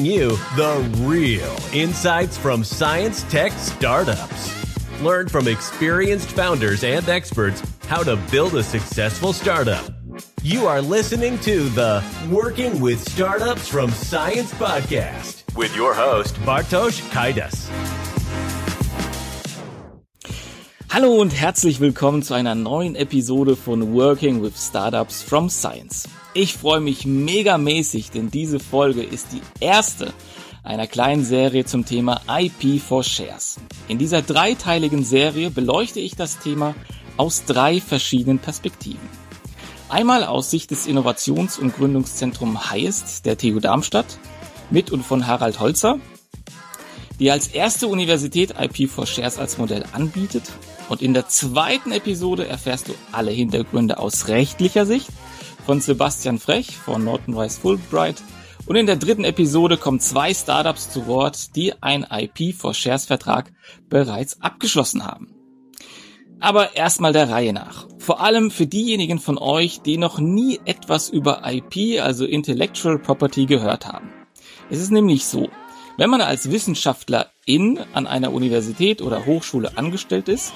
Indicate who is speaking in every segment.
Speaker 1: bring you the real insights from science tech startups. Learn from experienced founders and experts how to build a successful startup. You are listening to the Working with Startups from Science podcast with your host, Bartosz Kaidas.
Speaker 2: Hallo und herzlich willkommen zu einer neuen Episode von Working with Startups from Science. Ich freue mich megamäßig, denn diese Folge ist die erste einer kleinen Serie zum Thema IP for Shares. In dieser dreiteiligen Serie beleuchte ich das Thema aus drei verschiedenen Perspektiven. Einmal aus Sicht des Innovations- und Gründungszentrum Highest der TU Darmstadt mit und von Harald Holzer, die als erste Universität IP for Shares als Modell anbietet und in der zweiten Episode erfährst du alle Hintergründe aus rechtlicher Sicht von Sebastian Frech von Norton Rice Fulbright. Und in der dritten Episode kommen zwei Startups zu Wort, die einen IP for Shares Vertrag bereits abgeschlossen haben. Aber erstmal der Reihe nach. Vor allem für diejenigen von euch, die noch nie etwas über IP, also Intellectual Property, gehört haben. Es ist nämlich so, wenn man als Wissenschaftler in an einer Universität oder Hochschule angestellt ist,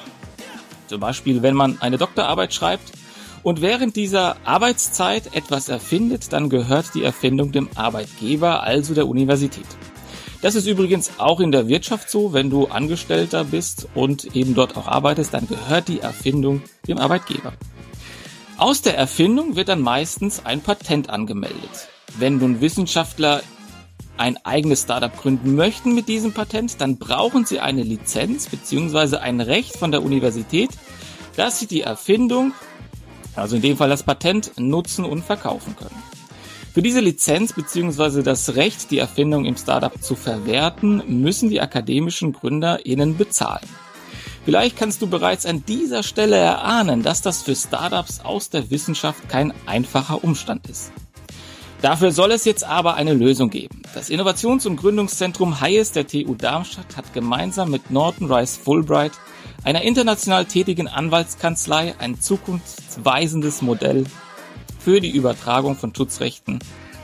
Speaker 2: zum Beispiel, wenn man eine Doktorarbeit schreibt und während dieser Arbeitszeit etwas erfindet, dann gehört die Erfindung dem Arbeitgeber, also der Universität. Das ist übrigens auch in der Wirtschaft so, wenn du Angestellter bist und eben dort auch arbeitest, dann gehört die Erfindung dem Arbeitgeber. Aus der Erfindung wird dann meistens ein Patent angemeldet. Wenn nun Wissenschaftler ein eigenes Startup gründen möchten mit diesem Patent, dann brauchen sie eine Lizenz bzw. ein Recht von der Universität, dass sie die Erfindung, also in dem Fall das Patent, nutzen und verkaufen können. Für diese Lizenz bzw. das Recht, die Erfindung im Startup zu verwerten, müssen die akademischen GründerInnen bezahlen. Vielleicht kannst du bereits an dieser Stelle erahnen, dass das für Startups aus der Wissenschaft kein einfacher Umstand ist. Dafür soll es jetzt aber eine Lösung geben. Das Innovations- und Gründungszentrum Hayes der TU Darmstadt hat gemeinsam mit Norton Rice Fulbright, einer international tätigen Anwaltskanzlei, ein zukunftsweisendes Modell für die Übertragung von Schutzrechten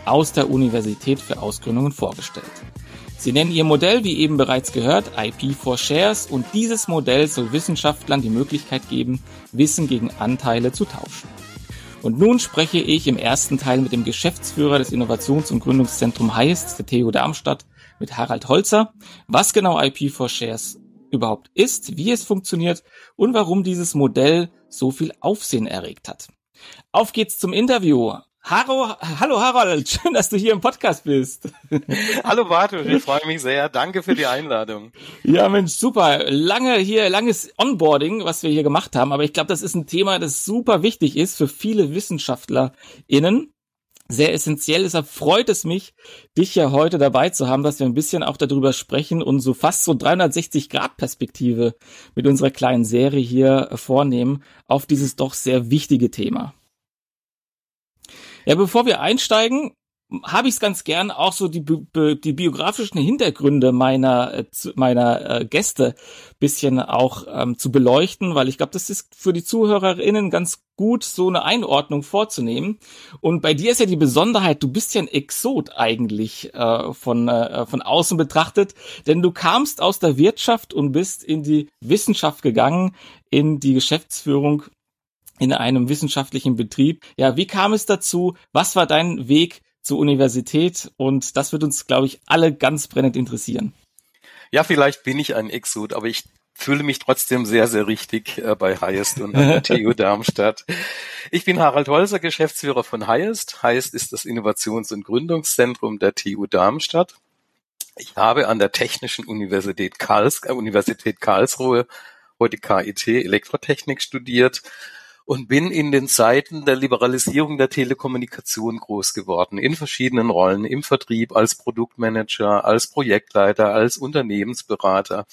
Speaker 2: aus der Universität für Ausgründungen vorgestellt. Sie nennen ihr Modell, wie eben bereits gehört, IP for Shares und dieses Modell soll Wissenschaftlern die Möglichkeit geben, Wissen gegen Anteile zu tauschen. Und nun spreche ich im ersten Teil mit dem Geschäftsführer des Innovations- und Gründungszentrum Heist der TU Darmstadt, mit Harald Holzer, was genau IP for Shares überhaupt ist, wie es funktioniert und warum dieses Modell so viel Aufsehen erregt hat. Auf geht's zum Interview. Hallo, hallo Harald, schön, dass du hier im Podcast bist.
Speaker 3: Hallo Bartosz, ich freue mich sehr. Danke für die Einladung.
Speaker 2: Ja, Mensch, super. Lange hier, langes Onboarding, was wir hier gemacht haben, aber ich glaube, das ist ein Thema, das super wichtig ist für viele WissenschaftlerInnen. Sehr essentiell, deshalb freut es mich, dich ja heute dabei zu haben, dass wir ein bisschen auch darüber sprechen und so fast so 360-Grad-Perspektive mit unserer kleinen Serie hier vornehmen auf dieses doch sehr wichtige Thema. Ja, bevor wir einsteigen, habe ich es ganz gern auch so die, die biografischen Hintergründe meiner äh, meiner äh, Gäste bisschen auch ähm, zu beleuchten, weil ich glaube, das ist für die Zuhörerinnen ganz gut, so eine Einordnung vorzunehmen. Und bei dir ist ja die Besonderheit, du bist ja ein Exot eigentlich äh, von äh, von außen betrachtet, denn du kamst aus der Wirtschaft und bist in die Wissenschaft gegangen, in die Geschäftsführung in einem wissenschaftlichen Betrieb. Ja, wie kam es dazu? Was war dein Weg zur Universität? Und das wird uns, glaube ich, alle ganz brennend interessieren.
Speaker 3: Ja, vielleicht bin ich ein Exot, aber ich fühle mich trotzdem sehr, sehr richtig äh, bei Highest und an der TU Darmstadt. Ich bin Harald Holzer, Geschäftsführer von Highest. Highest ist das Innovations- und Gründungszentrum der TU Darmstadt. Ich habe an der Technischen Universität, Karls äh, Universität Karlsruhe, heute KIT, Elektrotechnik studiert und bin in den Zeiten der Liberalisierung der Telekommunikation groß geworden, in verschiedenen Rollen, im Vertrieb, als Produktmanager, als Projektleiter, als Unternehmensberater.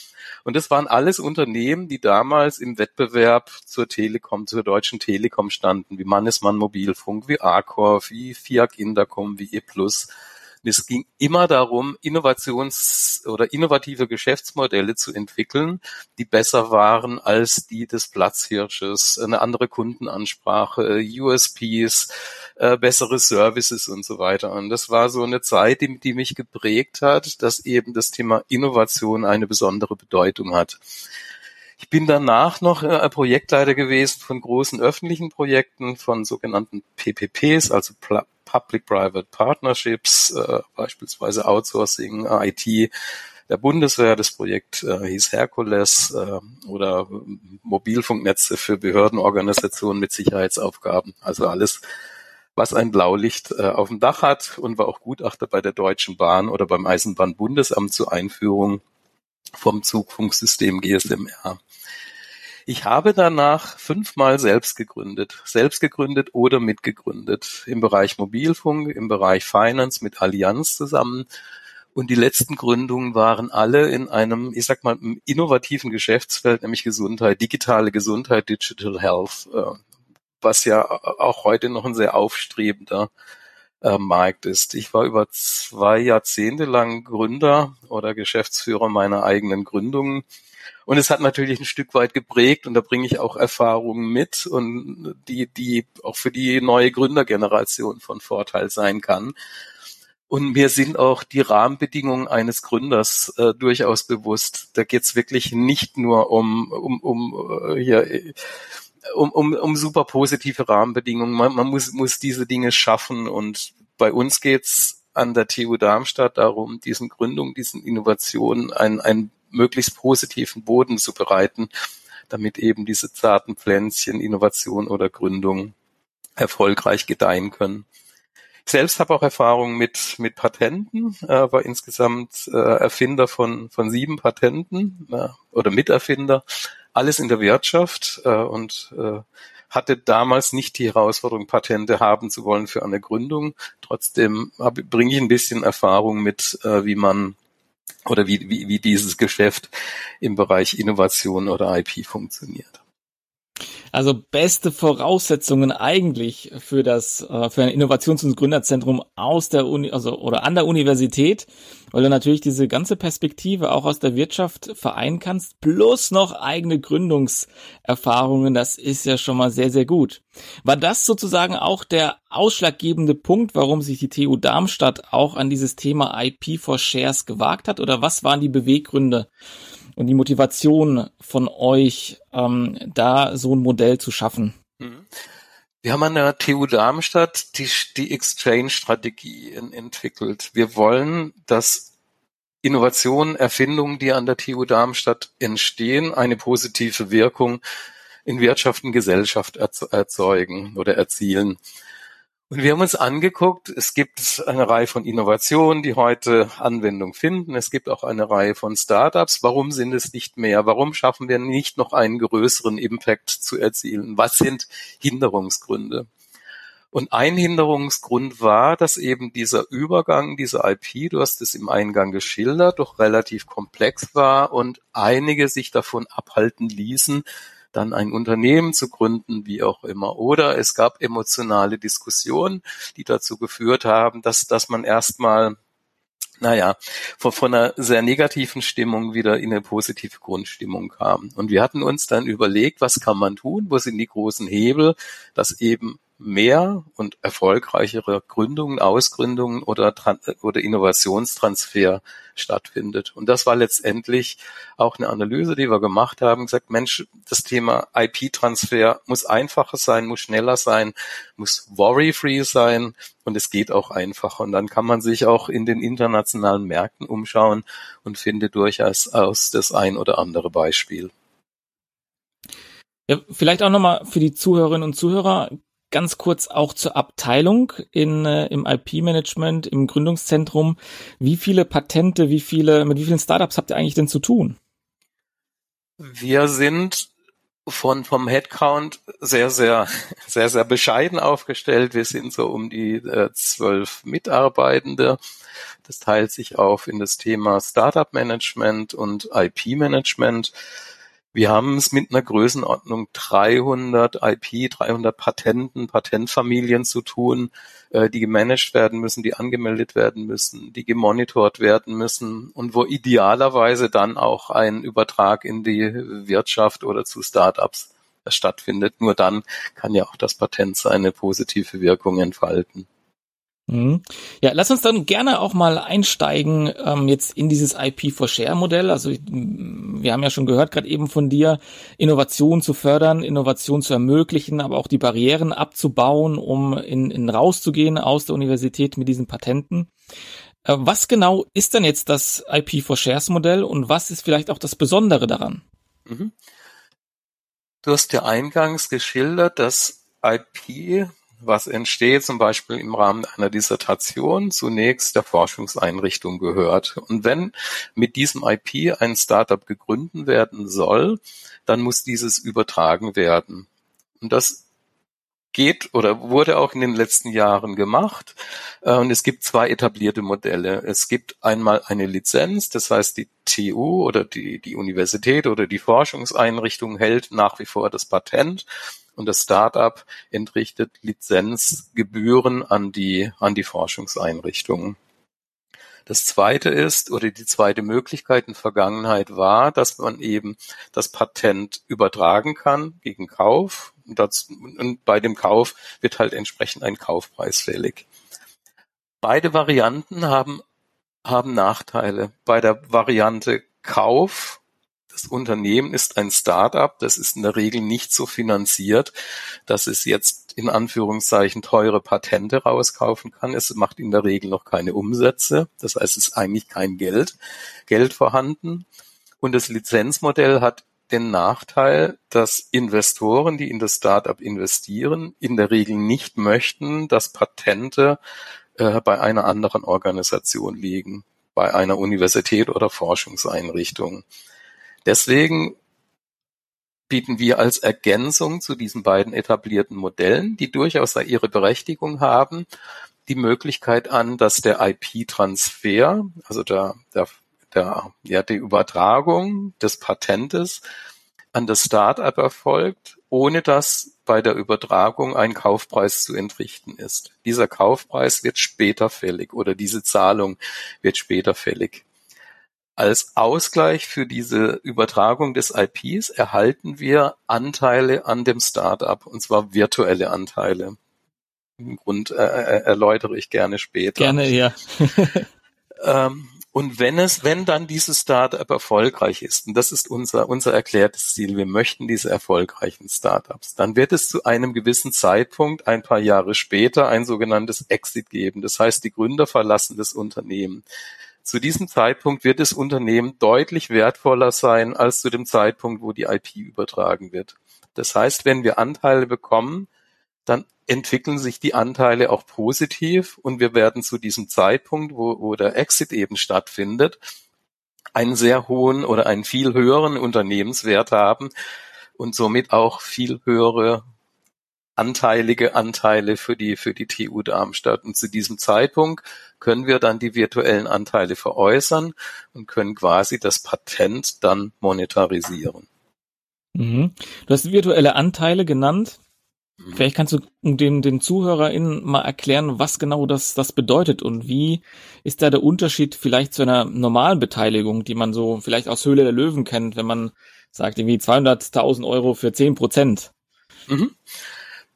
Speaker 3: Und das waren alles Unternehmen, die damals im Wettbewerb zur Telekom, zur Deutschen Telekom standen, wie Mannesmann Mobilfunk, wie Arcor, wie FIAC Intercom, wie E+, es ging immer darum, Innovations- oder innovative Geschäftsmodelle zu entwickeln, die besser waren als die des Platzhirsches, eine andere Kundenansprache, USPs, äh, bessere Services und so weiter. Und das war so eine Zeit, die, die mich geprägt hat, dass eben das Thema Innovation eine besondere Bedeutung hat. Ich bin danach noch äh, Projektleiter gewesen von großen öffentlichen Projekten, von sogenannten PPPs, also Public-Private Partnerships, äh, beispielsweise Outsourcing, IT der Bundeswehr. Das Projekt äh, hieß Herkules äh, oder Mobilfunknetze für Behördenorganisationen mit Sicherheitsaufgaben. Also alles, was ein Blaulicht äh, auf dem Dach hat und war auch Gutachter bei der Deutschen Bahn oder beim Eisenbahnbundesamt zur Einführung vom Zugfunksystem GSMR. Ich habe danach fünfmal selbst gegründet, selbst gegründet oder mitgegründet. Im Bereich Mobilfunk, im Bereich Finance mit Allianz zusammen. Und die letzten Gründungen waren alle in einem, ich sag mal, innovativen Geschäftsfeld, nämlich Gesundheit, digitale Gesundheit, Digital Health, äh, was ja auch heute noch ein sehr aufstrebender äh, Markt ist. Ich war über zwei Jahrzehnte lang Gründer oder Geschäftsführer meiner eigenen Gründungen und es hat natürlich ein Stück weit geprägt und da bringe ich auch Erfahrungen mit und die, die auch für die neue Gründergeneration von Vorteil sein kann. Und mir sind auch die Rahmenbedingungen eines Gründers äh, durchaus bewusst. Da geht es wirklich nicht nur um, um, um äh, hier um, um, um super positive Rahmenbedingungen. Man, man muss, muss diese Dinge schaffen und bei uns geht's an der TU Darmstadt darum, diesen Gründungen, diesen Innovationen ein, ein möglichst positiven Boden zu bereiten, damit eben diese zarten Pflänzchen, Innovation oder Gründung erfolgreich gedeihen können. Ich selbst habe auch Erfahrung mit, mit Patenten, äh, war insgesamt äh, Erfinder von, von sieben Patenten äh, oder Miterfinder, alles in der Wirtschaft äh, und äh, hatte damals nicht die Herausforderung, Patente haben zu wollen für eine Gründung. Trotzdem bringe ich ein bisschen Erfahrung mit, äh, wie man oder wie, wie, wie dieses Geschäft im Bereich Innovation oder IP funktioniert.
Speaker 2: Also beste Voraussetzungen eigentlich für das äh, für ein Innovations- und Gründerzentrum aus der Uni also oder an der Universität, weil du natürlich diese ganze Perspektive auch aus der Wirtschaft vereinen kannst, plus noch eigene Gründungserfahrungen, das ist ja schon mal sehr sehr gut. War das sozusagen auch der ausschlaggebende Punkt, warum sich die TU Darmstadt auch an dieses Thema IP for Shares gewagt hat oder was waren die Beweggründe? Und die Motivation von euch, ähm, da so ein Modell zu schaffen? Mhm.
Speaker 3: Wir haben an der TU Darmstadt die, die Exchange-Strategie entwickelt. Wir wollen, dass Innovationen, Erfindungen, die an der TU Darmstadt entstehen, eine positive Wirkung in Wirtschaft und Gesellschaft erzeugen oder erzielen. Und wir haben uns angeguckt, es gibt eine Reihe von Innovationen, die heute Anwendung finden. Es gibt auch eine Reihe von Startups. Warum sind es nicht mehr? Warum schaffen wir nicht noch einen größeren Impact zu erzielen? Was sind Hinderungsgründe? Und ein Hinderungsgrund war, dass eben dieser Übergang, dieser IP, du hast es im Eingang geschildert, doch relativ komplex war und einige sich davon abhalten ließen, dann ein Unternehmen zu gründen, wie auch immer. Oder es gab emotionale Diskussionen, die dazu geführt haben, dass, dass man erstmal naja, von, von einer sehr negativen Stimmung wieder in eine positive Grundstimmung kam. Und wir hatten uns dann überlegt, was kann man tun, wo sind die großen Hebel, dass eben mehr und erfolgreichere Gründungen, Ausgründungen oder, oder Innovationstransfer stattfindet. Und das war letztendlich auch eine Analyse, die wir gemacht haben, gesagt, Mensch, das Thema IP-Transfer muss einfacher sein, muss schneller sein, muss worry-free sein und es geht auch einfacher. Und dann kann man sich auch in den internationalen Märkten umschauen und findet durchaus aus das ein oder andere Beispiel.
Speaker 2: Ja, vielleicht auch nochmal für die Zuhörerinnen und Zuhörer ganz kurz auch zur Abteilung in, äh, im IP-Management, im Gründungszentrum. Wie viele Patente, wie viele, mit wie vielen Startups habt ihr eigentlich denn zu tun?
Speaker 3: Wir sind von vom Headcount sehr, sehr, sehr, sehr bescheiden aufgestellt. Wir sind so um die äh, zwölf Mitarbeitende. Das teilt sich auf in das Thema Startup Management und IP Management. Wir haben es mit einer Größenordnung 300 IP, 300 Patenten, Patentfamilien zu tun, äh, die gemanagt werden müssen, die angemeldet werden müssen, die gemonitort werden müssen und wo idealerweise dann auch ein Übertrag in die Wirtschaft oder zu Startups stattfindet. Nur dann kann ja auch das Patent seine positive Wirkung entfalten.
Speaker 2: Mhm. Ja, lass uns dann gerne auch mal einsteigen ähm, jetzt in dieses IP for Share Modell. Also wir haben ja schon gehört gerade eben von dir, Innovation zu fördern, Innovation zu ermöglichen, aber auch die Barrieren abzubauen, um in, in rauszugehen aus der Universität mit diesen Patenten. Äh, was genau ist denn jetzt das IP for Shares Modell und was ist vielleicht auch das Besondere daran? Mhm.
Speaker 3: Du hast ja eingangs geschildert, dass IP was entsteht, zum Beispiel im Rahmen einer Dissertation, zunächst der Forschungseinrichtung gehört. Und wenn mit diesem IP ein Startup gegründet werden soll, dann muss dieses übertragen werden. Und das geht oder wurde auch in den letzten Jahren gemacht. Äh, und es gibt zwei etablierte Modelle. Es gibt einmal eine Lizenz, das heißt die TU oder die, die Universität oder die Forschungseinrichtung hält nach wie vor das Patent und das Startup entrichtet Lizenzgebühren an die, an die Forschungseinrichtungen. Das zweite ist, oder die zweite Möglichkeit in Vergangenheit war, dass man eben das Patent übertragen kann gegen Kauf. Und, das, und bei dem Kauf wird halt entsprechend ein Kaufpreis fällig. Beide Varianten haben, haben Nachteile. Bei der Variante Kauf das Unternehmen ist ein Start-up, das ist in der Regel nicht so finanziert, dass es jetzt in Anführungszeichen teure Patente rauskaufen kann. Es macht in der Regel noch keine Umsätze. Das heißt, es ist eigentlich kein Geld, Geld vorhanden. Und das Lizenzmodell hat den Nachteil, dass Investoren, die in das Startup investieren, in der Regel nicht möchten, dass Patente äh, bei einer anderen Organisation liegen, bei einer Universität oder Forschungseinrichtung. Deswegen bieten wir als Ergänzung zu diesen beiden etablierten Modellen, die durchaus ihre Berechtigung haben, die Möglichkeit an, dass der IP-Transfer, also der, der, der, ja, die Übertragung des Patentes an das Start-up erfolgt, ohne dass bei der Übertragung ein Kaufpreis zu entrichten ist. Dieser Kaufpreis wird später fällig oder diese Zahlung wird später fällig. Als Ausgleich für diese Übertragung des IPs erhalten wir Anteile an dem Startup, und zwar virtuelle Anteile. Im Grund äh, äh, erläutere ich gerne später.
Speaker 2: Gerne, ja.
Speaker 3: ähm, und wenn es, wenn dann dieses Startup erfolgreich ist, und das ist unser, unser erklärtes Ziel, wir möchten diese erfolgreichen Startups, dann wird es zu einem gewissen Zeitpunkt, ein paar Jahre später, ein sogenanntes Exit geben. Das heißt, die Gründer verlassen das Unternehmen. Zu diesem Zeitpunkt wird das Unternehmen deutlich wertvoller sein als zu dem Zeitpunkt, wo die IP übertragen wird. Das heißt, wenn wir Anteile bekommen, dann entwickeln sich die Anteile auch positiv und wir werden zu diesem Zeitpunkt, wo, wo der Exit eben stattfindet, einen sehr hohen oder einen viel höheren Unternehmenswert haben und somit auch viel höhere anteilige Anteile für die, für die TU Darmstadt. Und zu diesem Zeitpunkt können wir dann die virtuellen Anteile veräußern und können quasi das Patent dann monetarisieren.
Speaker 2: Mhm. Du hast virtuelle Anteile genannt. Mhm. Vielleicht kannst du den, den ZuhörerInnen mal erklären, was genau das, das bedeutet und wie ist da der Unterschied vielleicht zu einer normalen Beteiligung, die man so vielleicht aus Höhle der Löwen kennt, wenn man sagt irgendwie 200.000 Euro für 10 Prozent. Mhm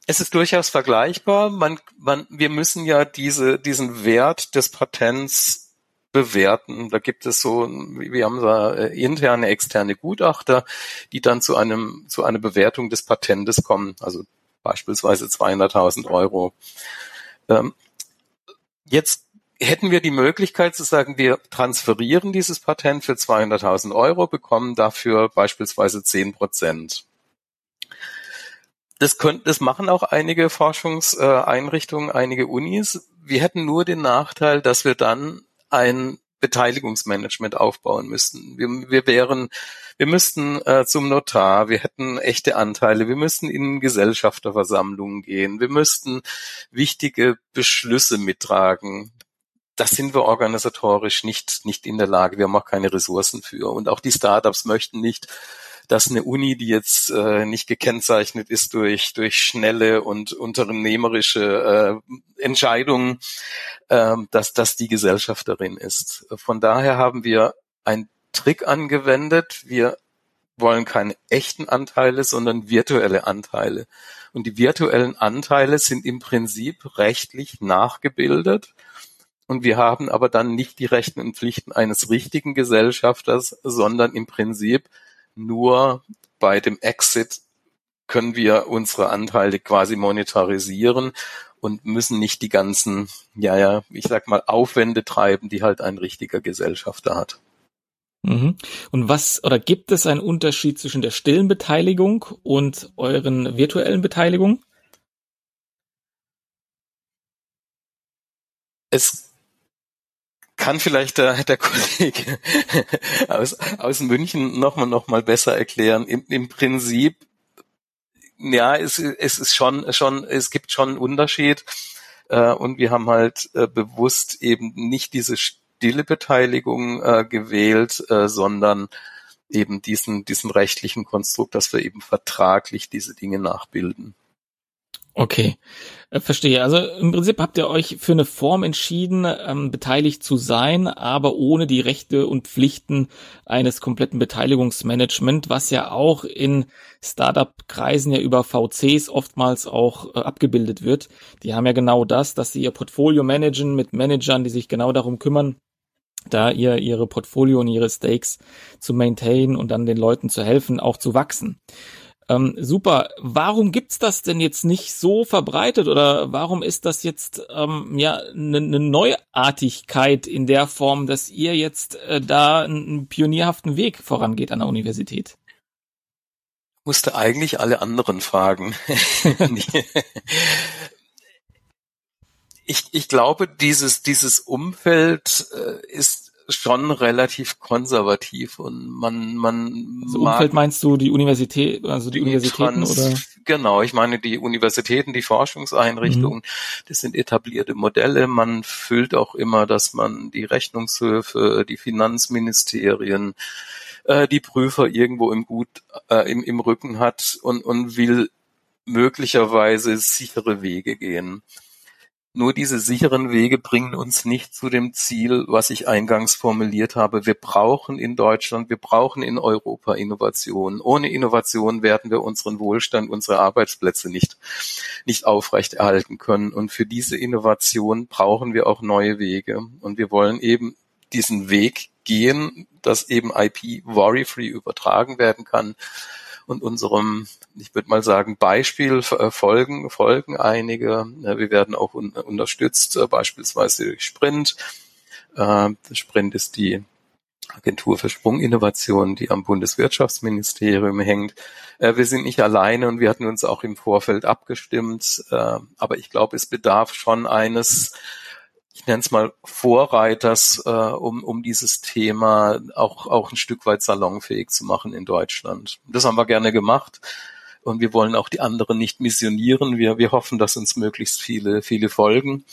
Speaker 3: es ist durchaus vergleichbar. Man, man, wir müssen ja diese, diesen Wert des Patents bewerten. Da gibt es so, wir haben da äh, interne, externe Gutachter, die dann zu einem, zu einer Bewertung des Patentes kommen. Also beispielsweise 200.000 Euro. Ähm, jetzt hätten wir die Möglichkeit zu sagen, wir transferieren dieses Patent für 200.000 Euro, bekommen dafür beispielsweise 10 Prozent. Das, können, das machen auch einige Forschungseinrichtungen, einige Unis. Wir hätten nur den Nachteil, dass wir dann ein Beteiligungsmanagement aufbauen müssten. Wir, wir wären, wir müssten äh, zum Notar, wir hätten echte Anteile, wir müssten in Gesellschafterversammlungen gehen, wir müssten wichtige Beschlüsse mittragen. Das sind wir organisatorisch nicht, nicht in der Lage. Wir haben auch keine Ressourcen für. Und auch die Startups möchten nicht dass eine Uni, die jetzt äh, nicht gekennzeichnet ist durch, durch schnelle und unternehmerische äh, Entscheidungen, äh, dass das die Gesellschafterin ist. Von daher haben wir einen Trick angewendet. Wir wollen keine echten Anteile, sondern virtuelle Anteile. Und die virtuellen Anteile sind im Prinzip rechtlich nachgebildet. Und wir haben aber dann nicht die Rechten und Pflichten eines richtigen Gesellschafters, sondern im Prinzip nur bei dem Exit können wir unsere Anteile quasi monetarisieren und müssen nicht die ganzen, ja, ja, ich sag mal, Aufwände treiben, die halt ein richtiger Gesellschafter hat.
Speaker 2: Mhm. Und was oder gibt es einen Unterschied zwischen der stillen Beteiligung und euren virtuellen Beteiligung?
Speaker 3: Es kann vielleicht der, der Kollege aus, aus München nochmal noch mal besser erklären. Im, im Prinzip, ja, es, es ist schon, schon, es gibt schon einen Unterschied. Äh, und wir haben halt äh, bewusst eben nicht diese stille Beteiligung äh, gewählt, äh, sondern eben diesen, diesen rechtlichen Konstrukt, dass wir eben vertraglich diese Dinge nachbilden.
Speaker 2: Okay, äh, verstehe. Also im Prinzip habt ihr euch für eine Form entschieden, ähm, beteiligt zu sein, aber ohne die Rechte und Pflichten eines kompletten Beteiligungsmanagement, was ja auch in Startup-Kreisen ja über VCs oftmals auch äh, abgebildet wird. Die haben ja genau das, dass sie ihr Portfolio managen mit Managern, die sich genau darum kümmern, da ihr ihre Portfolio und ihre Stakes zu maintain und dann den Leuten zu helfen, auch zu wachsen. Ähm, super. Warum gibt's das denn jetzt nicht so verbreitet oder warum ist das jetzt ähm, ja eine ne Neuartigkeit in der Form, dass ihr jetzt äh, da einen pionierhaften Weg vorangeht an der Universität?
Speaker 3: Musste eigentlich alle anderen fragen. ich, ich glaube, dieses, dieses Umfeld äh, ist schon relativ konservativ und man, man
Speaker 2: also Umfeld meinst du die Universität, also die, die Universitäten Trans, oder?
Speaker 3: Genau, ich meine die Universitäten, die Forschungseinrichtungen, mhm. das sind etablierte Modelle. Man füllt auch immer, dass man die Rechnungshöfe, die Finanzministerien, äh, die Prüfer irgendwo im Gut, äh, im, im Rücken hat und, und will möglicherweise sichere Wege gehen. Nur diese sicheren Wege bringen uns nicht zu dem Ziel, was ich eingangs formuliert habe. Wir brauchen in Deutschland, wir brauchen in Europa Innovation. Ohne Innovation werden wir unseren Wohlstand, unsere Arbeitsplätze nicht, nicht aufrechterhalten können. Und für diese Innovation brauchen wir auch neue Wege. Und wir wollen eben diesen Weg gehen, dass eben IP worry-free übertragen werden kann und unserem, ich würde mal sagen, Beispiel äh, folgen, folgen einige. Wir werden auch un unterstützt, äh, beispielsweise durch Sprint. Äh, Sprint ist die Agentur für Sprunginnovation, die am Bundeswirtschaftsministerium hängt. Wir sind nicht alleine und wir hatten uns auch im Vorfeld abgestimmt. Aber ich glaube, es bedarf schon eines ich nenne es mal Vorreiters, äh, um, um dieses Thema auch, auch ein Stück weit salonfähig zu machen in Deutschland. Das haben wir gerne gemacht. Und wir wollen auch die anderen nicht missionieren. Wir, wir hoffen, dass uns möglichst viele, viele folgen.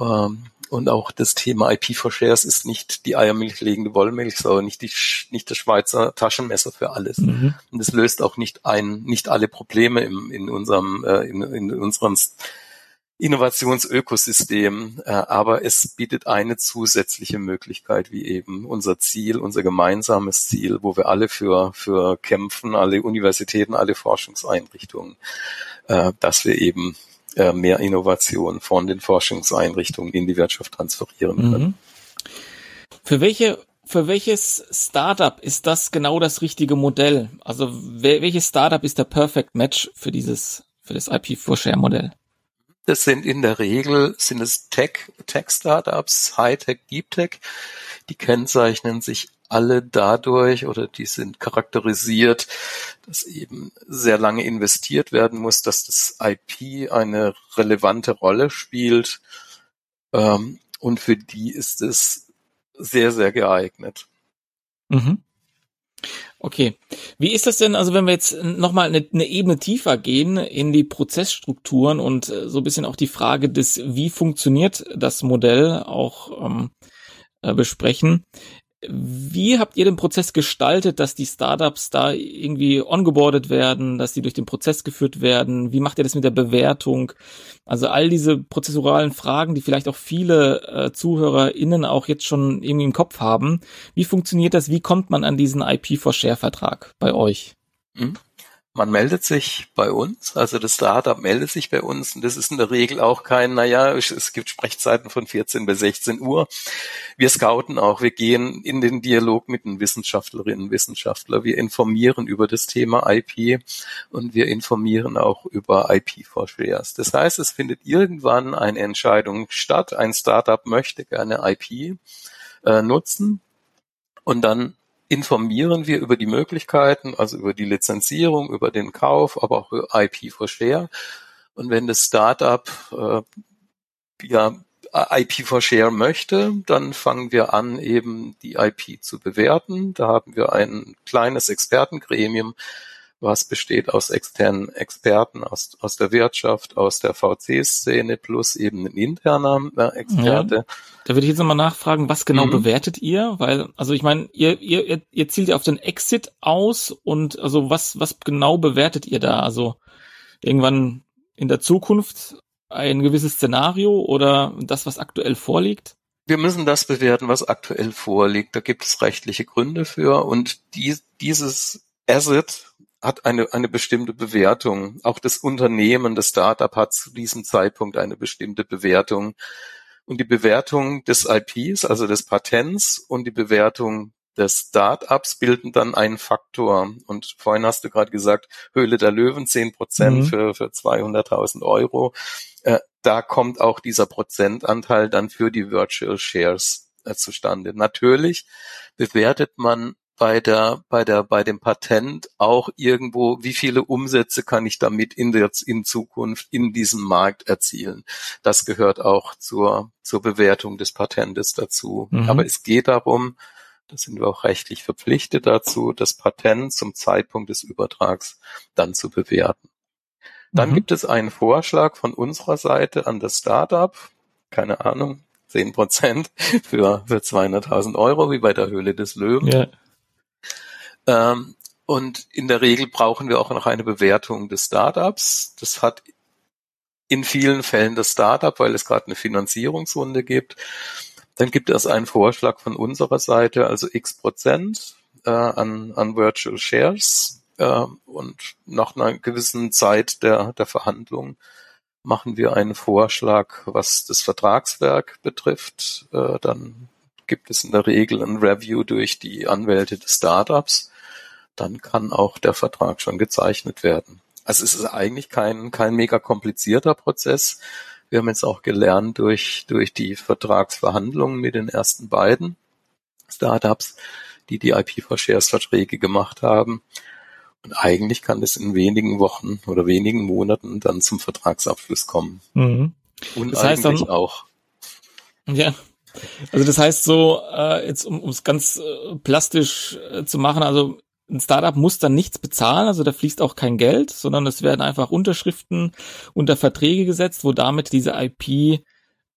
Speaker 3: Ähm, und auch das Thema IP for Shares ist nicht die eiermilchlegende Wollmilchsau, nicht die, nicht das Schweizer Taschenmesser für alles. Mhm. Und es löst auch nicht ein, nicht alle Probleme im, in unserem, äh, in, in unseren Innovationsökosystem, äh, aber es bietet eine zusätzliche Möglichkeit, wie eben unser Ziel, unser gemeinsames Ziel, wo wir alle für, für kämpfen, alle Universitäten, alle Forschungseinrichtungen, äh, dass wir eben äh, mehr Innovation von den Forschungseinrichtungen in die Wirtschaft transferieren können. Mhm.
Speaker 2: Für welche für welches Startup ist das genau das richtige Modell? Also welches Startup ist der Perfect Match für dieses für das IP4Share Modell?
Speaker 3: Das sind in der Regel sind es Tech, Tech-Startups, Hightech, Deep Tech. Die kennzeichnen sich alle dadurch oder die sind charakterisiert, dass eben sehr lange investiert werden muss, dass das IP eine relevante Rolle spielt. Ähm, und für die ist es sehr, sehr geeignet.
Speaker 2: Mhm. Okay. Wie ist das denn, also wenn wir jetzt nochmal eine, eine Ebene tiefer gehen in die Prozessstrukturen und äh, so ein bisschen auch die Frage des, wie funktioniert das Modell auch ähm, äh, besprechen. Wie habt ihr den Prozess gestaltet, dass die Startups da irgendwie ongeboardet werden, dass sie durch den Prozess geführt werden? Wie macht ihr das mit der Bewertung? Also all diese prozessualen Fragen, die vielleicht auch viele äh, ZuhörerInnen auch jetzt schon irgendwie im Kopf haben. Wie funktioniert das? Wie kommt man an diesen IP for Share Vertrag bei euch?
Speaker 3: Mhm man meldet sich bei uns, also das Startup meldet sich bei uns und das ist in der Regel auch kein, naja, es gibt Sprechzeiten von 14 bis 16 Uhr. Wir scouten auch, wir gehen in den Dialog mit den Wissenschaftlerinnen und Wissenschaftlern, wir informieren über das Thema IP und wir informieren auch über IP-Vorschläge. Das heißt, es findet irgendwann eine Entscheidung statt, ein Startup möchte gerne IP äh, nutzen und dann informieren wir über die Möglichkeiten, also über die Lizenzierung, über den Kauf, aber auch über IP for Share. Und wenn das Startup äh, ja IP for Share möchte, dann fangen wir an, eben die IP zu bewerten. Da haben wir ein kleines Expertengremium, was besteht aus externen Experten aus, aus der Wirtschaft, aus der VC-Szene plus eben ein interner äh, Experte. Ja,
Speaker 2: da würde ich jetzt nochmal nachfragen, was genau mhm. bewertet ihr? Weil, also ich meine, ihr, ihr, ihr zielt ja auf den Exit aus und also was, was genau bewertet ihr da? Also irgendwann in der Zukunft ein gewisses Szenario oder das, was aktuell vorliegt?
Speaker 3: Wir müssen das bewerten, was aktuell vorliegt. Da gibt es rechtliche Gründe für und die, dieses Asset hat eine, eine bestimmte Bewertung. Auch das Unternehmen, das Startup hat zu diesem Zeitpunkt eine bestimmte Bewertung. Und die Bewertung des IPs, also des Patents und die Bewertung des Startups bilden dann einen Faktor. Und vorhin hast du gerade gesagt, Höhle der Löwen, zehn Prozent mhm. für, für 200.000 Euro. Äh, da kommt auch dieser Prozentanteil dann für die Virtual Shares äh, zustande. Natürlich bewertet man bei der, bei der, bei dem Patent auch irgendwo, wie viele Umsätze kann ich damit in der, in Zukunft in diesem Markt erzielen? Das gehört auch zur, zur Bewertung des Patentes dazu. Mhm. Aber es geht darum, da sind wir auch rechtlich verpflichtet dazu, das Patent zum Zeitpunkt des Übertrags dann zu bewerten. Dann mhm. gibt es einen Vorschlag von unserer Seite an das Startup, keine Ahnung, zehn Prozent für, für 200.000 Euro, wie bei der Höhle des Löwen. Ja. Ähm, und in der Regel brauchen wir auch noch eine Bewertung des Startups. Das hat in vielen Fällen das Startup, weil es gerade eine Finanzierungsrunde gibt. Dann gibt es einen Vorschlag von unserer Seite, also x Prozent äh, an, an Virtual Shares. Äh, und nach einer gewissen Zeit der, der Verhandlung machen wir einen Vorschlag, was das Vertragswerk betrifft. Äh, dann gibt es in der Regel ein Review durch die Anwälte des Startups dann kann auch der Vertrag schon gezeichnet werden. Also es ist eigentlich kein, kein mega komplizierter Prozess. Wir haben jetzt auch gelernt durch, durch die Vertragsverhandlungen mit den ersten beiden Startups, die die IP for Shares Verträge gemacht haben. Und eigentlich kann es in wenigen Wochen oder wenigen Monaten dann zum Vertragsabschluss kommen. Mhm. Und das heißt eigentlich dann, auch.
Speaker 2: Ja. Also das heißt so, äh, jetzt um es ganz äh, plastisch äh, zu machen, also ein Startup muss dann nichts bezahlen, also da fließt auch kein Geld, sondern es werden einfach Unterschriften unter Verträge gesetzt, wo damit diese IP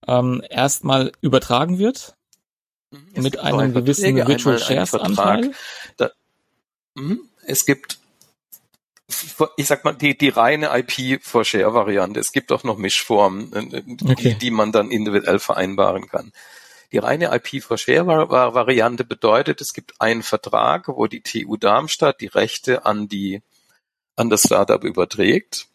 Speaker 2: ähm, erstmal übertragen wird
Speaker 3: mhm. es mit einem gewissen Virtual Shares Anteil. Da, mh, es gibt ich sag mal, die, die reine IP for Share Variante. Es gibt auch noch Mischformen, äh, äh, okay. die, die man dann individuell vereinbaren kann. Die reine IP-for-Share-Variante bedeutet, es gibt einen Vertrag, wo die TU Darmstadt die Rechte an die, an das Startup überträgt,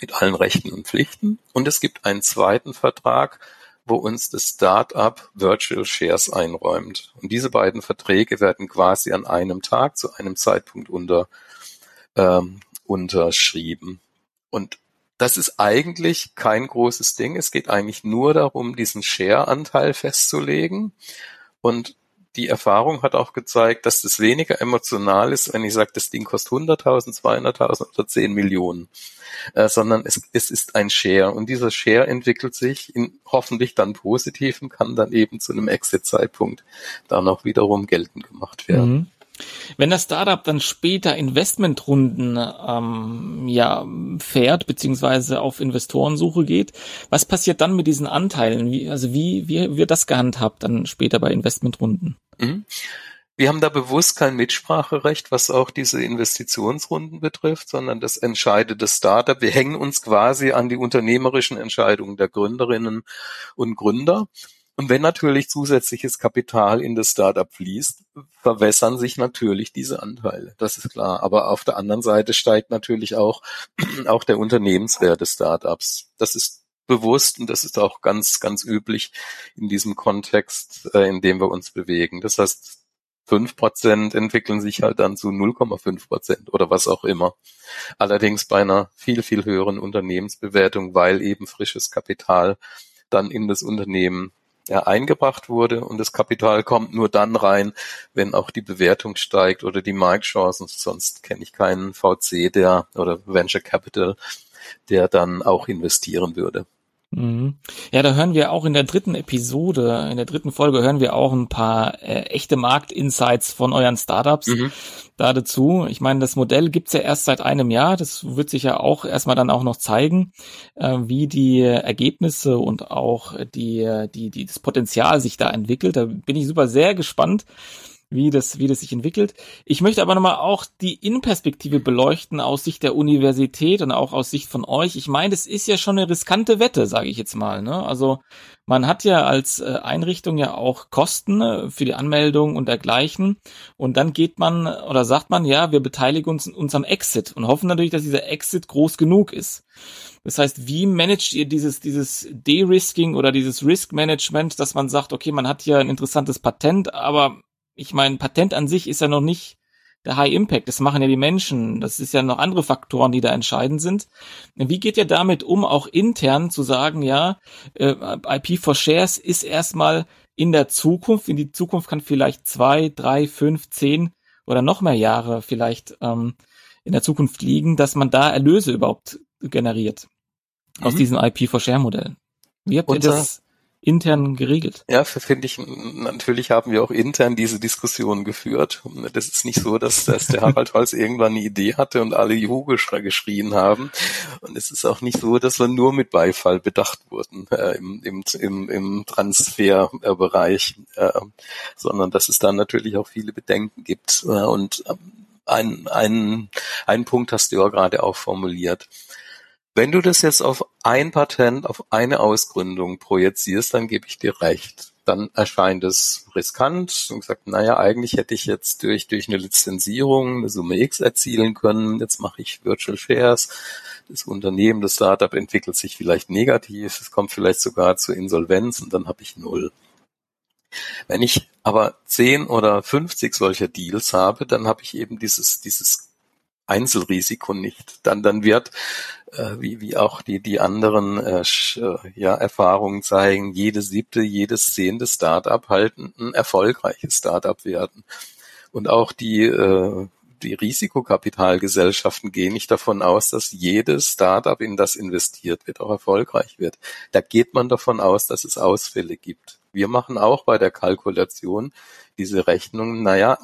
Speaker 3: mit allen Rechten und Pflichten. Und es gibt einen zweiten Vertrag, wo uns das Startup Virtual Shares einräumt. Und diese beiden Verträge werden quasi an einem Tag zu einem Zeitpunkt unter, ähm, unterschrieben. Und das ist eigentlich kein großes Ding. Es geht eigentlich nur darum, diesen Share-Anteil festzulegen. Und die Erfahrung hat auch gezeigt, dass das weniger emotional ist, wenn ich sage, das Ding kostet 100.000, 200.000 oder 10 Millionen, äh, sondern es, es ist ein Share und dieser Share entwickelt sich in hoffentlich dann positiv und kann dann eben zu einem Exit-Zeitpunkt dann auch wiederum geltend gemacht werden. Mhm.
Speaker 2: Wenn das Startup dann später Investmentrunden ähm, ja fährt beziehungsweise auf Investorensuche geht, was passiert dann mit diesen Anteilen? Wie, also wie, wie wird das gehandhabt dann später bei Investmentrunden? Mhm.
Speaker 3: Wir haben da bewusst kein Mitspracherecht, was auch diese Investitionsrunden betrifft, sondern das entscheidet das Startup. Wir hängen uns quasi an die unternehmerischen Entscheidungen der Gründerinnen und Gründer. Und wenn natürlich zusätzliches Kapital in das Startup fließt, verwässern sich natürlich diese Anteile. Das ist klar. Aber auf der anderen Seite steigt natürlich auch, auch der Unternehmenswert des Startups. Das ist bewusst und das ist auch ganz, ganz üblich in diesem Kontext, äh, in dem wir uns bewegen. Das heißt, fünf Prozent entwickeln sich halt dann zu 0,5 Prozent oder was auch immer. Allerdings bei einer viel, viel höheren Unternehmensbewertung, weil eben frisches Kapital dann in das Unternehmen ja, eingebracht wurde und das Kapital kommt nur dann rein, wenn auch die Bewertung steigt oder die Marktchancen. Sonst kenne ich keinen VC, der oder Venture Capital, der dann auch investieren würde.
Speaker 2: Mhm. Ja, da hören wir auch in der dritten Episode, in der dritten Folge hören wir auch ein paar äh, echte Marktinsights von euren Startups mhm. da dazu. Ich meine, das Modell gibt's ja erst seit einem Jahr. Das wird sich ja auch erstmal dann auch noch zeigen, äh, wie die Ergebnisse und auch die, die, die, das Potenzial sich da entwickelt. Da bin ich super sehr gespannt wie das, wie das sich entwickelt. Ich möchte aber nochmal auch die Innenperspektive beleuchten aus Sicht der Universität und auch aus Sicht von euch. Ich meine, das ist ja schon eine riskante Wette, sage ich jetzt mal. Ne? Also man hat ja als äh, Einrichtung ja auch Kosten ne, für die Anmeldung und dergleichen. Und dann geht man oder sagt man, ja, wir beteiligen uns, uns am Exit und hoffen natürlich, dass dieser Exit groß genug ist. Das heißt, wie managt ihr dieses, dieses De-Risking oder dieses Risk-Management, dass man sagt, okay, man hat hier ein interessantes Patent, aber ich meine, Patent an sich ist ja noch nicht der High Impact. Das machen ja die Menschen. Das ist ja noch andere Faktoren, die da entscheidend sind. Wie geht ihr damit um, auch intern zu sagen, ja, äh, IP for Shares ist erstmal in der Zukunft. In die Zukunft kann vielleicht zwei, drei, fünf, zehn oder noch mehr Jahre vielleicht ähm, in der Zukunft liegen, dass man da Erlöse überhaupt generiert aus mhm. diesem IP for Share Modell. Wie habt ihr Unser, das intern geregelt.
Speaker 3: Ja, finde ich, natürlich haben wir auch intern diese Diskussion geführt. Das ist nicht so, dass, dass der Harald Holz irgendwann eine Idee hatte und alle Juhu geschrien haben. Und es ist auch nicht so, dass wir nur mit Beifall bedacht wurden äh, im, im, im, im Transferbereich, äh, sondern dass es da natürlich auch viele Bedenken gibt. Äh, und ähm, ein, ein, ein Punkt hast du ja gerade auch formuliert. Wenn du das jetzt auf ein Patent, auf eine Ausgründung projizierst, dann gebe ich dir recht. Dann erscheint es riskant und gesagt, naja, eigentlich hätte ich jetzt durch, durch eine Lizenzierung eine Summe X erzielen können. Jetzt mache ich Virtual Shares. Das Unternehmen, das Startup entwickelt sich vielleicht negativ. Es kommt vielleicht sogar zur Insolvenz und dann habe ich null. Wenn ich aber 10 oder 50 solcher Deals habe, dann habe ich eben dieses, dieses Einzelrisiko nicht. Dann, dann wird, äh, wie, wie auch die, die anderen äh, äh, ja, Erfahrungen zeigen, jede siebte, jedes zehnte Startup halt ein erfolgreiches Startup werden. Und auch die, äh, die Risikokapitalgesellschaften gehen nicht davon aus, dass jedes Startup, in das investiert wird, auch erfolgreich wird. Da geht man davon aus, dass es Ausfälle gibt. Wir machen auch bei der Kalkulation diese Rechnung, naja,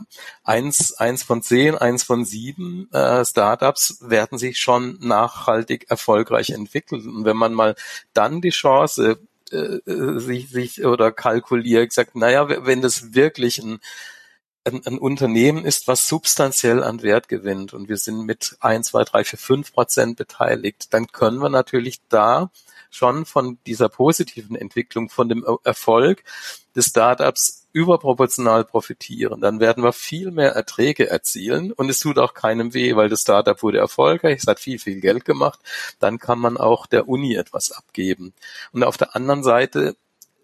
Speaker 3: eins, eins von zehn, eins von sieben äh, Startups werden sich schon nachhaltig erfolgreich entwickeln. Und wenn man mal dann die Chance äh, äh sich, sich oder kalkuliert, sagt, naja, wenn das wirklich ein ein, Unternehmen ist, was substanziell an Wert gewinnt und wir sind mit ein, zwei, drei, vier, fünf Prozent beteiligt, dann können wir natürlich da schon von dieser positiven Entwicklung, von dem Erfolg des Startups überproportional profitieren. Dann werden wir viel mehr Erträge erzielen und es tut auch keinem weh, weil das Startup wurde erfolgreich, es hat viel, viel Geld gemacht. Dann kann man auch der Uni etwas abgeben. Und auf der anderen Seite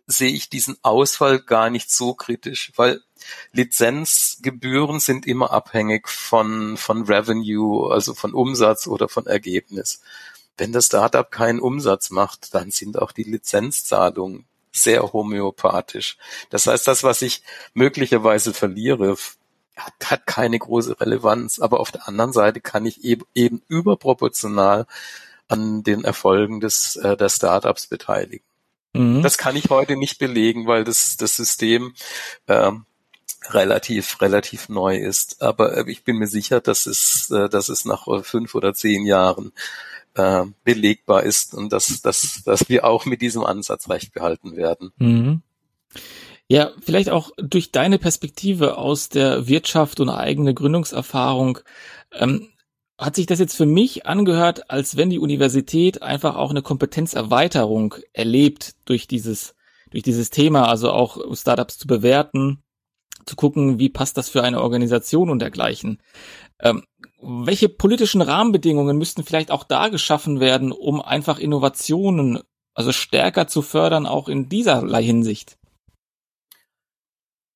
Speaker 3: sehe ich diesen Ausfall gar nicht so kritisch, weil Lizenzgebühren sind immer abhängig von, von Revenue, also von Umsatz oder von Ergebnis. Wenn das Startup keinen Umsatz macht, dann sind auch die Lizenzzahlungen sehr homöopathisch. Das heißt, das, was ich möglicherweise verliere, hat, hat keine große Relevanz. Aber auf der anderen Seite kann ich eben, eben überproportional an den Erfolgen des, äh, der Startups beteiligen. Mhm. Das kann ich heute nicht belegen, weil das, das System äh, relativ relativ neu ist. Aber äh, ich bin mir sicher, dass es äh, dass es nach fünf oder zehn Jahren äh, belegbar ist und dass, dass, dass wir auch mit diesem Ansatz recht behalten werden.
Speaker 2: Mhm. Ja, vielleicht auch durch deine Perspektive aus der Wirtschaft und eigene Gründungserfahrung. Ähm, hat sich das jetzt für mich angehört, als wenn die Universität einfach auch eine Kompetenzerweiterung erlebt durch dieses, durch dieses Thema, also auch Startups zu bewerten, zu gucken, wie passt das für eine Organisation und dergleichen. Ähm, welche politischen Rahmenbedingungen müssten vielleicht auch da geschaffen werden, um einfach Innovationen, also stärker zu fördern, auch in dieserlei Hinsicht?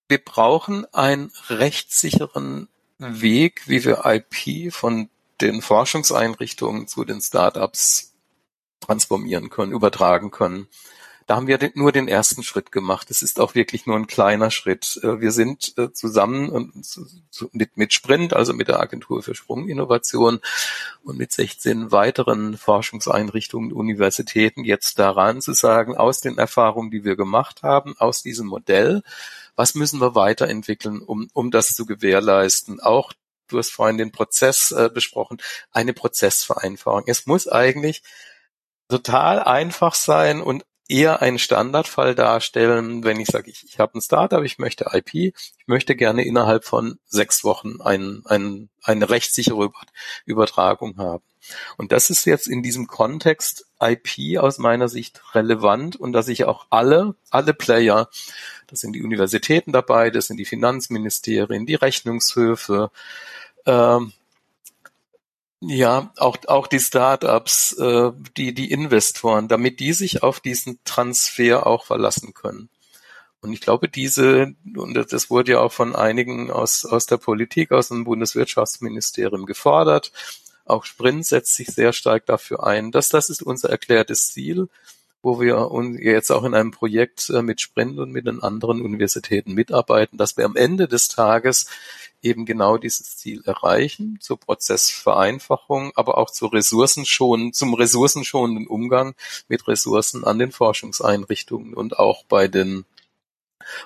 Speaker 3: Wir brauchen einen rechtssicheren Weg, wie wir IP von den Forschungseinrichtungen zu den Startups transformieren können, übertragen können. Da haben wir nur den ersten Schritt gemacht. Es ist auch wirklich nur ein kleiner Schritt. Äh, wir sind äh, zusammen mit Sprint, also mit der Agentur für Sprunginnovation und mit 16 weiteren Forschungseinrichtungen, Universitäten jetzt daran zu sagen, aus den Erfahrungen, die wir gemacht haben, aus diesem Modell, was müssen wir weiterentwickeln, um, um das zu gewährleisten? Auch du hast vorhin den Prozess äh, besprochen, eine Prozessvereinfachung. Es muss eigentlich total einfach sein und eher einen Standardfall darstellen, wenn ich sage, ich, ich habe ein Startup, ich möchte IP, ich möchte gerne innerhalb von sechs Wochen ein, ein, eine rechtssichere Übertragung haben. Und das ist jetzt in diesem Kontext IP aus meiner Sicht relevant und dass ich auch alle, alle Player, das sind die Universitäten dabei, das sind die Finanzministerien, die Rechnungshöfe, ähm, ja, auch, auch die Startups, äh, die, die Investoren, damit die sich auf diesen Transfer auch verlassen können. Und ich glaube, diese, und das wurde ja auch von einigen aus, aus der Politik, aus dem Bundeswirtschaftsministerium gefordert. Auch Sprint setzt sich sehr stark dafür ein. dass das ist unser erklärtes Ziel, wo wir jetzt auch in einem Projekt äh, mit Sprint und mit den anderen Universitäten mitarbeiten, dass wir am Ende des Tages eben genau dieses Ziel erreichen, zur Prozessvereinfachung, aber auch zur Ressourcenschon, zum ressourcenschonenden Umgang mit Ressourcen an den Forschungseinrichtungen und auch bei den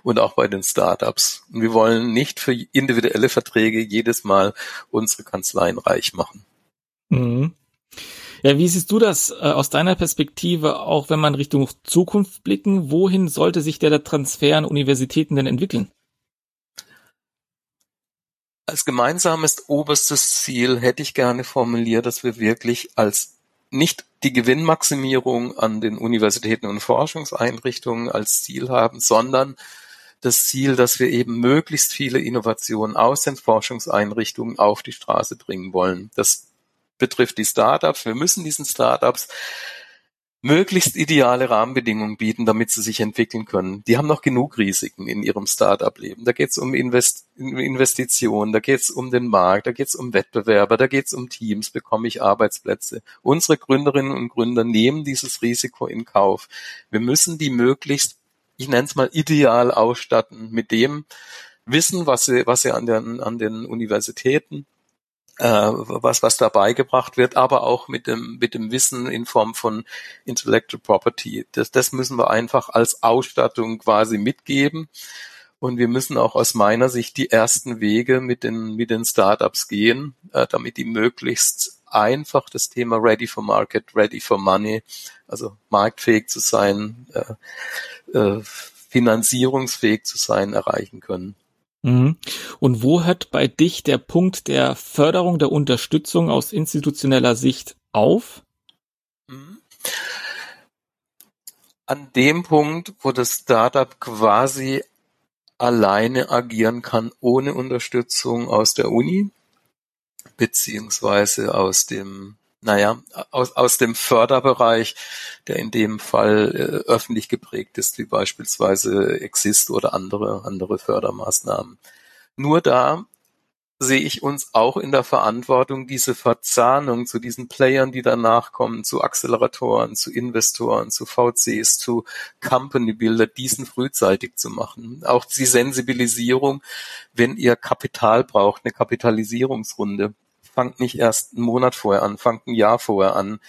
Speaker 3: und auch bei den Startups. Und wir wollen nicht für individuelle Verträge jedes Mal unsere Kanzleien reich machen.
Speaker 2: Mhm. Ja, wie siehst du das äh, aus deiner Perspektive, auch wenn man Richtung Zukunft blicken? Wohin sollte sich der Transfer an Universitäten denn entwickeln?
Speaker 3: Als gemeinsames oberstes Ziel hätte ich gerne formuliert, dass wir wirklich als nicht die Gewinnmaximierung an den Universitäten und Forschungseinrichtungen als Ziel haben, sondern das Ziel, dass wir eben möglichst viele Innovationen aus den Forschungseinrichtungen auf die Straße bringen wollen. Das betrifft die Startups. Wir müssen diesen Startups möglichst ideale Rahmenbedingungen bieten, damit sie sich entwickeln können. Die haben noch genug Risiken in ihrem Start-up-Leben. Da geht es um Invest Investitionen, da geht es um den Markt, da geht es um Wettbewerber, da geht es um Teams, bekomme ich Arbeitsplätze. Unsere Gründerinnen und Gründer nehmen dieses Risiko in Kauf. Wir müssen die möglichst, ich nenne es mal, ideal ausstatten mit dem Wissen, was sie, was sie an den, an den Universitäten äh, was, was dabei gebracht wird, aber auch mit dem, mit dem Wissen in Form von Intellectual Property. Das, das müssen wir einfach als Ausstattung quasi mitgeben. Und wir müssen auch aus meiner Sicht die ersten Wege mit den, mit den Startups gehen, äh, damit die möglichst einfach das Thema Ready for Market, Ready for Money, also marktfähig zu sein, äh, äh, finanzierungsfähig zu sein, erreichen können.
Speaker 2: Mhm. Und wo hört bei dich der Punkt der Förderung, der Unterstützung aus institutioneller Sicht auf? Mhm.
Speaker 3: An dem Punkt, wo das Startup quasi alleine agieren kann, ohne Unterstützung aus der Uni, beziehungsweise aus dem naja, aus, aus dem Förderbereich, der in dem Fall äh, öffentlich geprägt ist, wie beispielsweise Exist oder andere, andere Fördermaßnahmen. Nur da sehe ich uns auch in der Verantwortung, diese Verzahnung zu diesen Playern, die danach kommen, zu Acceleratoren, zu Investoren, zu VCs, zu Company Builder, diesen frühzeitig zu machen. Auch die Sensibilisierung, wenn ihr Kapital braucht, eine Kapitalisierungsrunde fangt nicht erst einen Monat vorher an, fangt ein Jahr vorher an.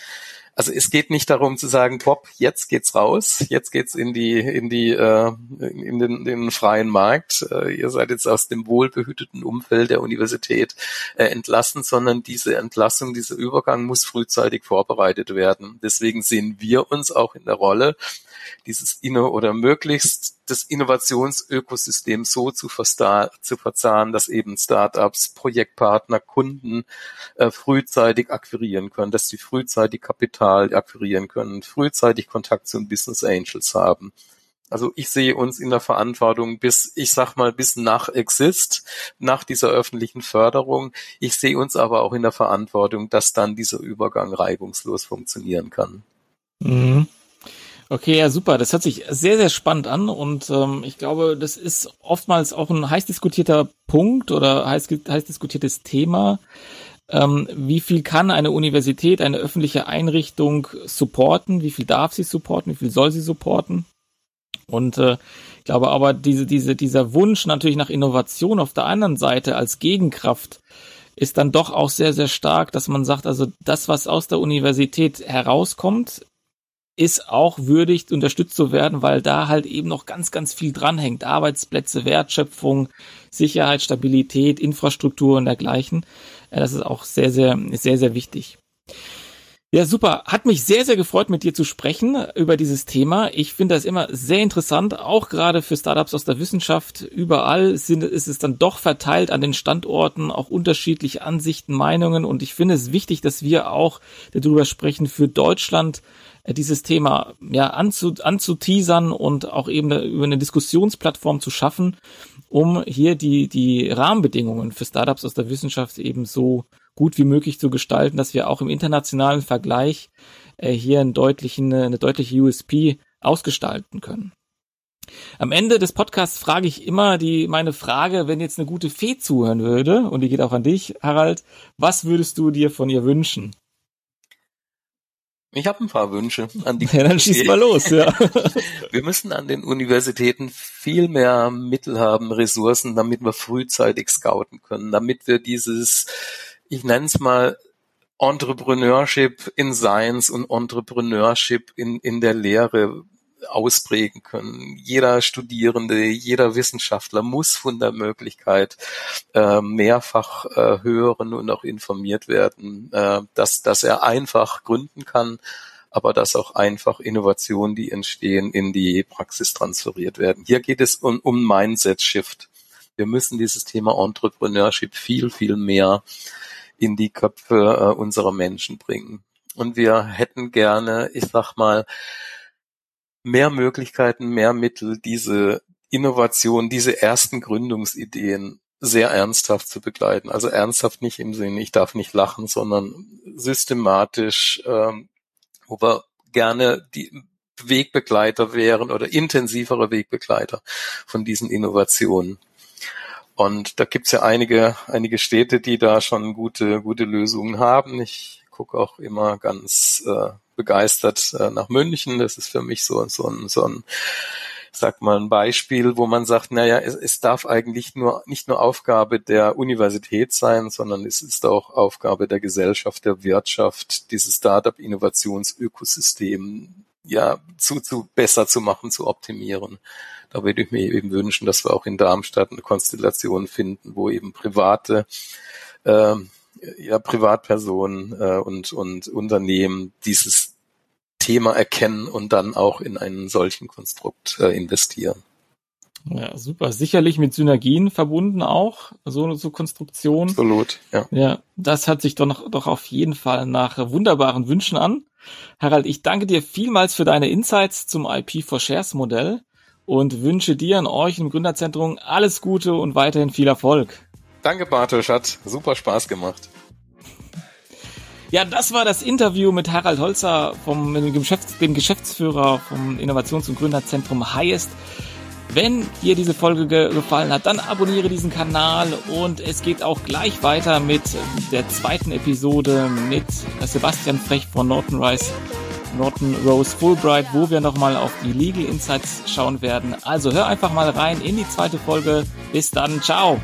Speaker 3: Also es geht nicht darum zu sagen, Pop, jetzt geht's raus, jetzt geht's in die in die äh, in den, den freien Markt. Äh, ihr seid jetzt aus dem wohlbehüteten Umfeld der Universität äh, entlassen, sondern diese Entlassung, dieser Übergang muss frühzeitig vorbereitet werden. Deswegen sehen wir uns auch in der Rolle, dieses Inno oder möglichst das Innovationsökosystem so zu, zu verzahnen, dass eben Startups, Projektpartner, Kunden äh, frühzeitig akquirieren können, dass sie frühzeitig Kapital akquirieren können, frühzeitig Kontakt zu Business Angels haben. Also ich sehe uns in der Verantwortung bis, ich sag mal, bis nach Exist, nach dieser öffentlichen Förderung. Ich sehe uns aber auch in der Verantwortung, dass dann dieser Übergang reibungslos funktionieren kann.
Speaker 2: Mhm. Okay, ja, super. Das hört sich sehr, sehr spannend an und ähm, ich glaube, das ist oftmals auch ein heiß diskutierter Punkt oder heiß, heiß diskutiertes Thema. Ähm, wie viel kann eine Universität, eine öffentliche Einrichtung supporten? Wie viel darf sie supporten? Wie viel soll sie supporten? Und äh, ich glaube aber, diese, diese, dieser Wunsch natürlich nach Innovation auf der anderen Seite als Gegenkraft ist dann doch auch sehr, sehr stark, dass man sagt, also das, was aus der Universität herauskommt, ist auch würdig unterstützt zu werden, weil da halt eben noch ganz, ganz viel dranhängt. Arbeitsplätze, Wertschöpfung, Sicherheit, Stabilität, Infrastruktur und dergleichen. Das ist auch sehr, sehr, sehr, sehr wichtig. Ja, super. Hat mich sehr, sehr gefreut, mit dir zu sprechen über dieses Thema. Ich finde das immer sehr interessant, auch gerade für Startups aus der Wissenschaft. Überall sind, ist es dann doch verteilt an den Standorten, auch unterschiedliche Ansichten, Meinungen. Und ich finde es wichtig, dass wir auch darüber sprechen, für Deutschland äh, dieses Thema ja anzu, anzuteasern und auch eben über eine Diskussionsplattform zu schaffen, um hier die, die Rahmenbedingungen für Startups aus der Wissenschaft eben so gut wie möglich zu gestalten, dass wir auch im internationalen Vergleich äh, hier einen deutlichen, eine deutliche USP ausgestalten können. Am Ende des Podcasts frage ich immer die, meine Frage, wenn jetzt eine gute Fee zuhören würde, und die geht auch an dich, Harald, was würdest du dir von ihr wünschen?
Speaker 3: Ich habe ein paar Wünsche
Speaker 2: an die. Ja, dann schieß mal los, ja.
Speaker 3: wir müssen an den Universitäten viel mehr Mittel haben, Ressourcen, damit wir frühzeitig scouten können, damit wir dieses, ich nenne es mal, Entrepreneurship in Science und Entrepreneurship in, in der Lehre ausprägen können. Jeder Studierende, jeder Wissenschaftler muss von der Möglichkeit äh, mehrfach äh, hören und auch informiert werden, äh, dass, dass er einfach gründen kann, aber dass auch einfach Innovationen, die entstehen, in die Praxis transferiert werden. Hier geht es um, um Mindset-Shift. Wir müssen dieses Thema Entrepreneurship viel, viel mehr in die Köpfe äh, unserer Menschen bringen. Und wir hätten gerne, ich sag mal, mehr Möglichkeiten, mehr Mittel, diese Innovation, diese ersten Gründungsideen sehr ernsthaft zu begleiten. Also ernsthaft nicht im Sinne, ich darf nicht lachen, sondern systematisch, ähm, wo wir gerne die Wegbegleiter wären oder intensivere Wegbegleiter von diesen Innovationen. Und da gibt's ja einige, einige Städte, die da schon gute, gute Lösungen haben. Ich gucke auch immer ganz äh, begeistert äh, nach München. Das ist für mich so, so ein, so ein sag mal ein Beispiel, wo man sagt, naja, es, es darf eigentlich nur nicht nur Aufgabe der Universität sein, sondern es ist auch Aufgabe der Gesellschaft, der Wirtschaft, dieses Startup-Innovationsökosystem ja zu, zu besser zu machen, zu optimieren. Da würde ich mir eben wünschen, dass wir auch in Darmstadt eine Konstellation finden, wo eben private ähm, ja, Privatpersonen äh, und, und Unternehmen dieses Thema erkennen und dann auch in einen solchen Konstrukt äh, investieren.
Speaker 2: Ja, super. Sicherlich mit Synergien verbunden auch, so so Konstruktion.
Speaker 3: Absolut, ja.
Speaker 2: Ja, das hört sich doch, noch, doch auf jeden Fall nach wunderbaren Wünschen an. Harald, ich danke dir vielmals für deine Insights zum IP for Shares Modell und wünsche dir und euch im Gründerzentrum alles Gute und weiterhin viel Erfolg.
Speaker 3: Danke, Bartosch, hat super Spaß gemacht.
Speaker 2: Ja, das war das Interview mit Harald Holzer, vom, dem, Geschäfts-, dem Geschäftsführer vom Innovations- und Gründerzentrum Highest. Wenn dir diese Folge ge gefallen hat, dann abonniere diesen Kanal und es geht auch gleich weiter mit der zweiten Episode mit Sebastian Frech von Norton Rice, Norton Rose Fulbright, wo wir nochmal auf die Legal Insights schauen werden. Also hör einfach mal rein in die zweite Folge. Bis dann, ciao!